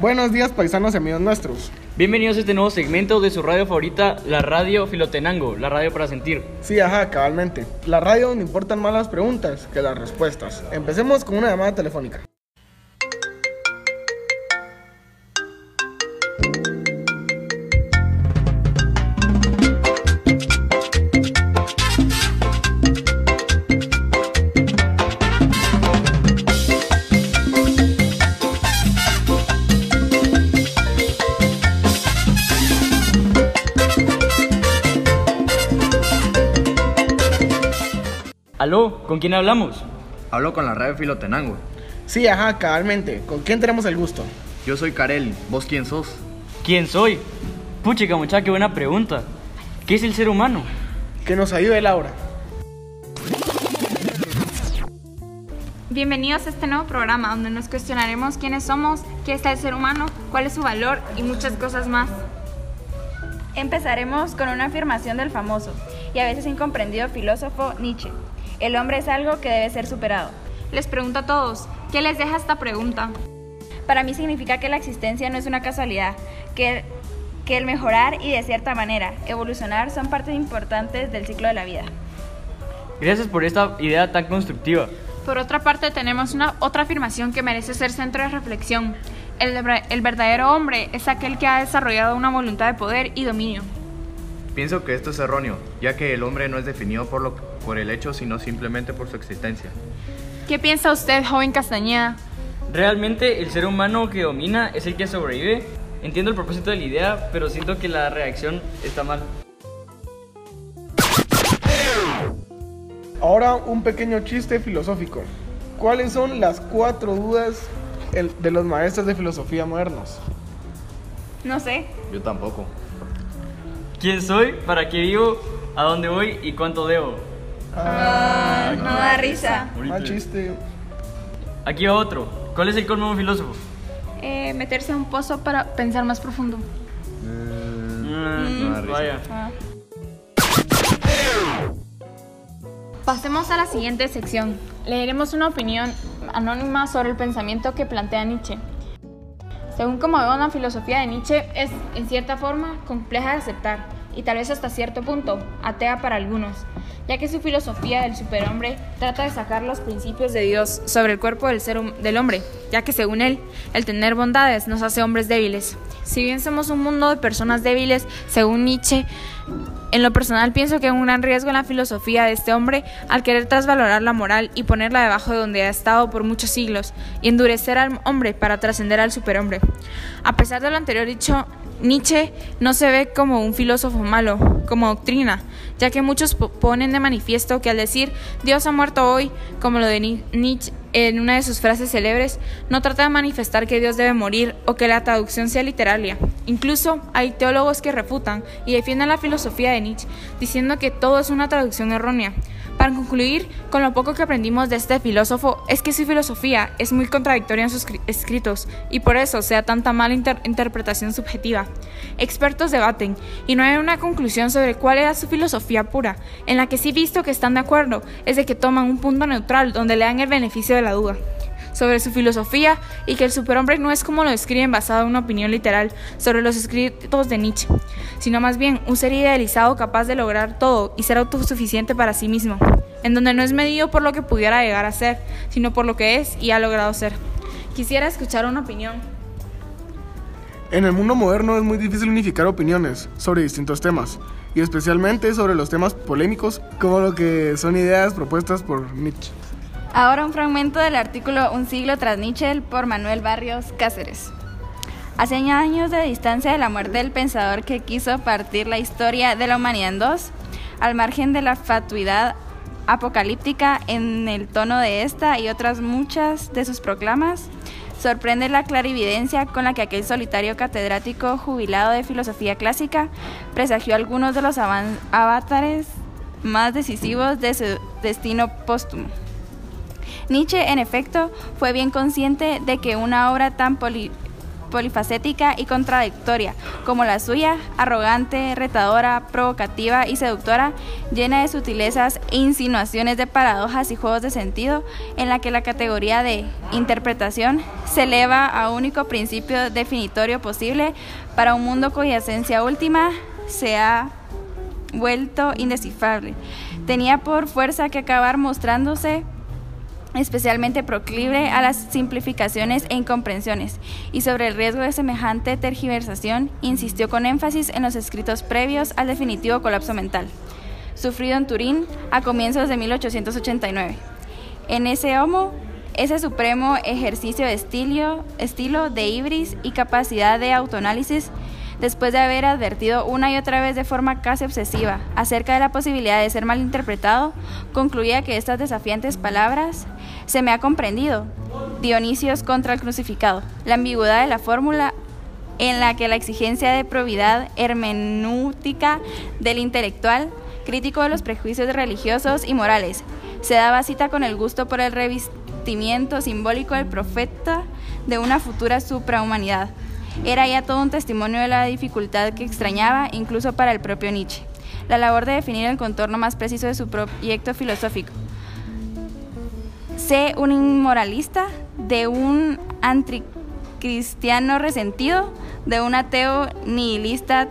Buenos días, paisanos y amigos nuestros. Bienvenidos a este nuevo segmento de su radio favorita, la radio Filotenango, la radio para sentir. Sí, ajá, cabalmente. La radio donde importan más las preguntas que las respuestas. Empecemos con una llamada telefónica. Aló, ¿con quién hablamos? Hablo con la radio Filotenango. Sí, ajá, cabalmente. ¿Con quién tenemos el gusto? Yo soy Karel. ¿Vos quién sos? ¿Quién soy? Puchica, muchacha, qué buena pregunta. ¿Qué es el ser humano? Que nos ayude Laura. Bienvenidos a este nuevo programa donde nos cuestionaremos quiénes somos, qué es el ser humano, cuál es su valor y muchas cosas más. Empezaremos con una afirmación del famoso y a veces incomprendido filósofo Nietzsche. El hombre es algo que debe ser superado. Les pregunto a todos, ¿qué les deja esta pregunta? Para mí significa que la existencia no es una casualidad, que, que el mejorar y de cierta manera evolucionar son partes importantes del ciclo de la vida. Gracias por esta idea tan constructiva. Por otra parte, tenemos una otra afirmación que merece ser centro de reflexión. El, el verdadero hombre es aquel que ha desarrollado una voluntad de poder y dominio. Pienso que esto es erróneo, ya que el hombre no es definido por, lo, por el hecho, sino simplemente por su existencia. ¿Qué piensa usted, joven Castañeda? Realmente el ser humano que domina es el que sobrevive. Entiendo el propósito de la idea, pero siento que la reacción está mal. Ahora un pequeño chiste filosófico. ¿Cuáles son las cuatro dudas de los maestros de filosofía modernos? No sé, Yo tampoco. ¿Quién soy? ¿Para qué vivo? ¿A dónde voy? ¿Y cuánto debo? No da risa. Mal chiste. Aquí va otro. ¿Cuál es el colmo de un filósofo? Eh, meterse a un pozo para pensar más profundo. Mm, da risa. vaya. Pasemos a la siguiente sección. Leeremos una opinión anónima sobre el pensamiento que plantea Nietzsche. Según como veo la filosofía de Nietzsche es en cierta forma compleja de aceptar y tal vez hasta cierto punto atea para algunos, ya que su filosofía del superhombre trata de sacar los principios de Dios sobre el cuerpo del ser del hombre, ya que según él, el tener bondades nos hace hombres débiles. Si bien somos un mundo de personas débiles, según Nietzsche, en lo personal pienso que hay un gran riesgo en la filosofía de este hombre al querer trasvalorar la moral y ponerla debajo de donde ha estado por muchos siglos y endurecer al hombre para trascender al superhombre. A pesar de lo anterior dicho, Nietzsche no se ve como un filósofo malo, como doctrina, ya que muchos po- ponen de manifiesto que al decir Dios ha muerto hoy, como lo de Ni- Nietzsche en una de sus frases célebres, no trata de manifestar que Dios debe morir o que la traducción sea literaria. Incluso hay teólogos que refutan y defienden la filosofía de Nietzsche, diciendo que todo es una traducción errónea. Para concluir, con lo poco que aprendimos de este filósofo, es que su filosofía es muy contradictoria en sus cri- escritos y por eso se da tanta mala inter- interpretación subjetiva. Expertos debaten y no hay una conclusión sobre cuál era su filosofía pura. En la que sí visto que están de acuerdo es de que toman un punto neutral donde le dan el beneficio de la duda sobre su filosofía y que el superhombre no es como lo describen basado en una opinión literal sobre los escritos de Nietzsche, sino más bien un ser idealizado capaz de lograr todo y ser autosuficiente para sí mismo, en donde no es medido por lo que pudiera llegar a ser, sino por lo que es y ha logrado ser. Quisiera escuchar una opinión. En el mundo moderno es muy difícil unificar opiniones sobre distintos temas, y especialmente sobre los temas polémicos como lo que son ideas propuestas por Nietzsche. Ahora un fragmento del artículo Un siglo tras Nietzsche por Manuel Barrios Cáceres. Hace años de distancia de la muerte del pensador que quiso partir la historia de la humanidad en dos, al margen de la fatuidad apocalíptica en el tono de esta y otras muchas de sus proclamas, sorprende la clarividencia con la que aquel solitario catedrático jubilado de filosofía clásica presagió algunos de los avatares más decisivos de su destino póstumo. Nietzsche, en efecto, fue bien consciente de que una obra tan poli- polifacética y contradictoria, como la suya, arrogante, retadora, provocativa y seductora, llena de sutilezas e insinuaciones de paradojas y juegos de sentido, en la que la categoría de interpretación se eleva a único principio definitorio posible para un mundo cuya esencia última se ha vuelto indescifrable. Tenía por fuerza que acabar mostrándose especialmente proclive a las simplificaciones e incomprensiones, y sobre el riesgo de semejante tergiversación insistió con énfasis en los escritos previos al definitivo colapso mental, sufrido en Turín a comienzos de 1889. En ese homo, ese supremo ejercicio de estilo, estilo de ibris y capacidad de autoanálisis después de haber advertido una y otra vez de forma casi obsesiva acerca de la posibilidad de ser malinterpretado, concluía que estas desafiantes palabras se me ha comprendido. Dionisios contra el crucificado. La ambigüedad de la fórmula en la que la exigencia de probidad hermenútica del intelectual, crítico de los prejuicios religiosos y morales, se daba cita con el gusto por el revestimiento simbólico del profeta de una futura suprahumanidad. Era ya todo un testimonio de la dificultad que extrañaba incluso para el propio Nietzsche, la labor de definir el contorno más preciso de su proyecto filosófico. Sé un inmoralista, de un anticristiano resentido, de un ateo nihilista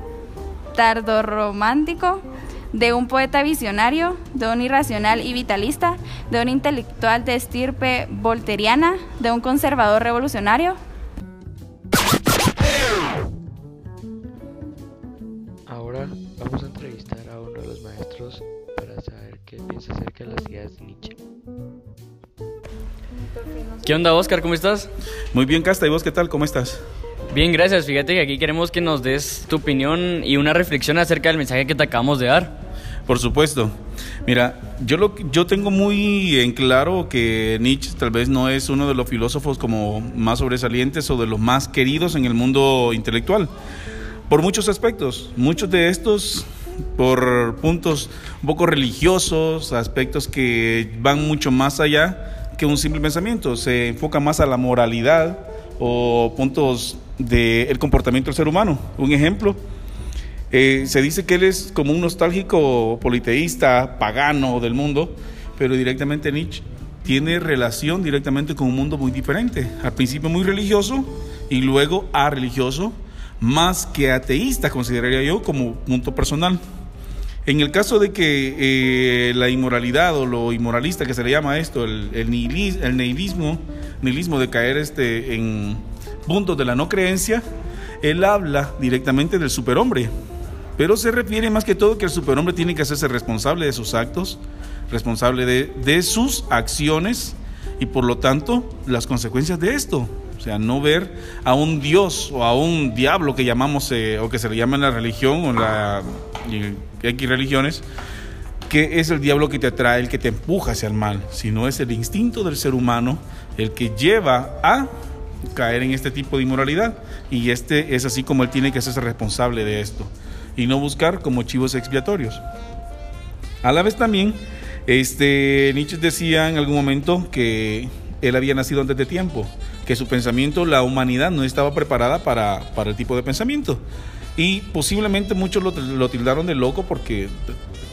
tardorromántico, de un poeta visionario, de un irracional y vitalista, de un intelectual de estirpe volteriana, de un conservador revolucionario, Vamos a entrevistar a uno de los maestros para saber qué piensa acerca de las ideas de Nietzsche. ¿Qué onda, Oscar? ¿Cómo estás? Muy bien, Casta. ¿Y vos qué tal? ¿Cómo estás? Bien, gracias. Fíjate que aquí queremos que nos des tu opinión y una reflexión acerca del mensaje que te acabamos de dar. Por supuesto. Mira, yo, lo, yo tengo muy en claro que Nietzsche tal vez no es uno de los filósofos como más sobresalientes o de los más queridos en el mundo intelectual por muchos aspectos. Muchos de estos por puntos un poco religiosos, aspectos que van mucho más allá que un simple pensamiento. Se enfoca más a la moralidad o puntos del comportamiento del ser humano. Un ejemplo, eh, se dice que él es como un nostálgico politeísta, pagano del mundo, pero directamente Nietzsche tiene relación directamente con un mundo muy diferente. Al principio muy religioso y luego a religioso más que ateísta, consideraría yo como punto personal. En el caso de que eh, la inmoralidad o lo inmoralista que se le llama esto, el, el, nihilismo, nihilismo de caer este, en puntos de la no creencia, él habla directamente del superhombre, pero se refiere más que todo que el superhombre tiene que hacerse responsable de sus actos, responsable de, de sus acciones y por lo tanto las consecuencias de esto. O sea, no ver a un Dios o a un diablo que llamamos eh, o que se le llama en la religión o en la X religiones, que es el diablo que te atrae, el que te empuja hacia el mal, sino es el instinto del ser humano el que lleva a caer en este tipo de inmoralidad y este es así como él tiene que hacerse responsable de esto y no buscar como chivos expiatorios. A la vez también, este Nietzsche decía en algún momento que él había nacido antes de tiempo, que su pensamiento, la humanidad no estaba preparada para, el tipo de pensamiento. Y posiblemente muchos lo, tildaron de loco porque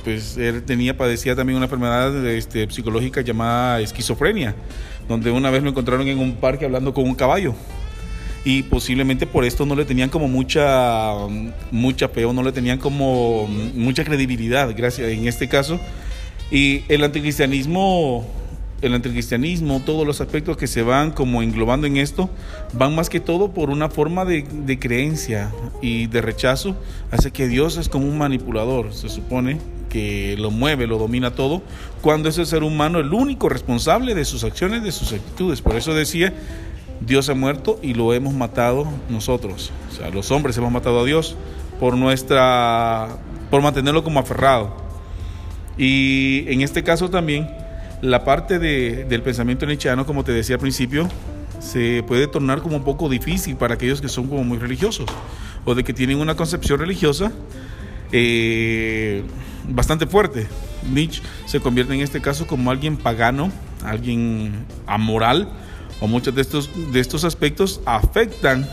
pues él tenía, padecía también una enfermedad este, psicológica llamada esquizofrenia, donde una vez lo encontraron en un parque hablando con un caballo. Y posiblemente por esto no le tenían como mucha, mucha peo, no le tenían como mucha credibilidad, gracias, en este caso. Y el anticristianismo el anticristianismo, todos los aspectos que se van como englobando en esto, van más que todo por una forma de, creencia y de rechazo hace que Dios es como un manipulador, se supone que lo mueve, lo domina todo, cuando es el ser humano el único responsable de sus acciones, de sus actitudes. Por eso decía, Dios ha muerto y lo hemos matado nosotros. O sea, los hombres hemos matado a Dios por nuestra por mantenerlo como aferrado. Y en este caso también la parte del pensamiento nietzscheano, como te decía al principio, se puede tornar como un poco difícil para aquellos que son como muy religiosos o de que tienen una concepción religiosa eh, bastante fuerte. Nietzsche se convierte en este caso como alguien pagano, alguien amoral, o muchos de estos, de estos aspectos afectan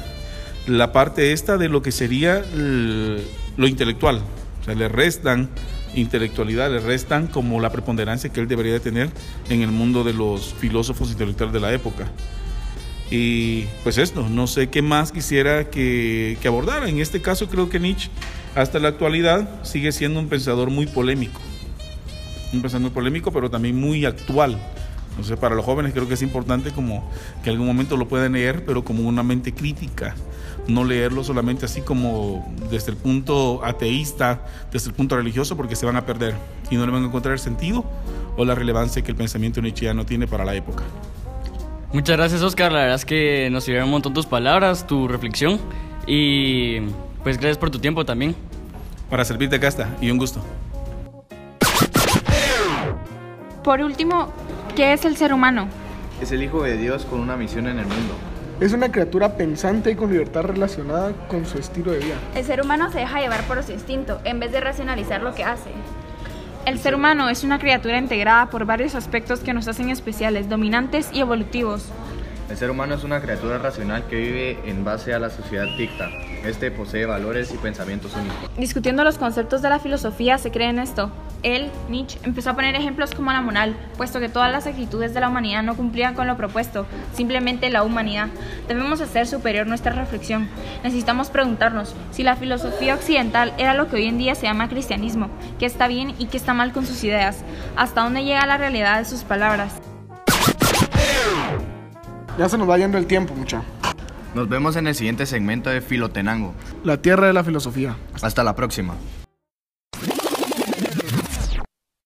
la parte esta de lo que sería el- lo intelectual. O sea, le restan intelectualidad, le restan como la preponderancia que él debería de tener en el mundo de los filósofos intelectuales de la época. Y pues esto, no sé qué más quisiera que, que abordara. En este caso creo que Nietzsche hasta la actualidad sigue siendo un pensador muy polémico. Un pensador muy polémico, pero también muy actual. Entonces para los jóvenes creo que es importante como que en algún momento lo puedan leer, pero como una mente crítica. No leerlo solamente así como desde el punto ateísta, desde el punto religioso, porque se van a perder y no le van a encontrar el sentido o la relevancia que el pensamiento nietzscheano tiene para la época. Muchas gracias, Oscar. La verdad es que nos sirvieron un montón tus palabras, tu reflexión. Y pues gracias por tu tiempo también. Para servirte acá está, y un gusto. Por último, ¿qué es el ser humano? Es el Hijo de Dios con una misión en el mundo. Es una criatura pensante y con libertad relacionada con su estilo de vida. El ser humano se deja llevar por su instinto en vez de racionalizar lo que hace. El ser humano es una criatura integrada por varios aspectos que nos hacen especiales, dominantes y evolutivos. El ser humano es una criatura racional que vive en base a la sociedad dicta. Este posee valores y pensamientos únicos. Discutiendo los conceptos de la filosofía se cree en esto. Él, Nietzsche, empezó a poner ejemplos como la moral, puesto que todas las actitudes de la humanidad no cumplían con lo propuesto, simplemente la humanidad. Debemos hacer superior nuestra reflexión. Necesitamos preguntarnos si la filosofía occidental era lo que hoy en día se llama cristianismo, qué está bien y qué está mal con sus ideas, hasta dónde llega la realidad de sus palabras. Ya se nos va yendo el tiempo, mucha. Nos vemos en el siguiente segmento de Filotenango. La tierra de la filosofía. Hasta la próxima.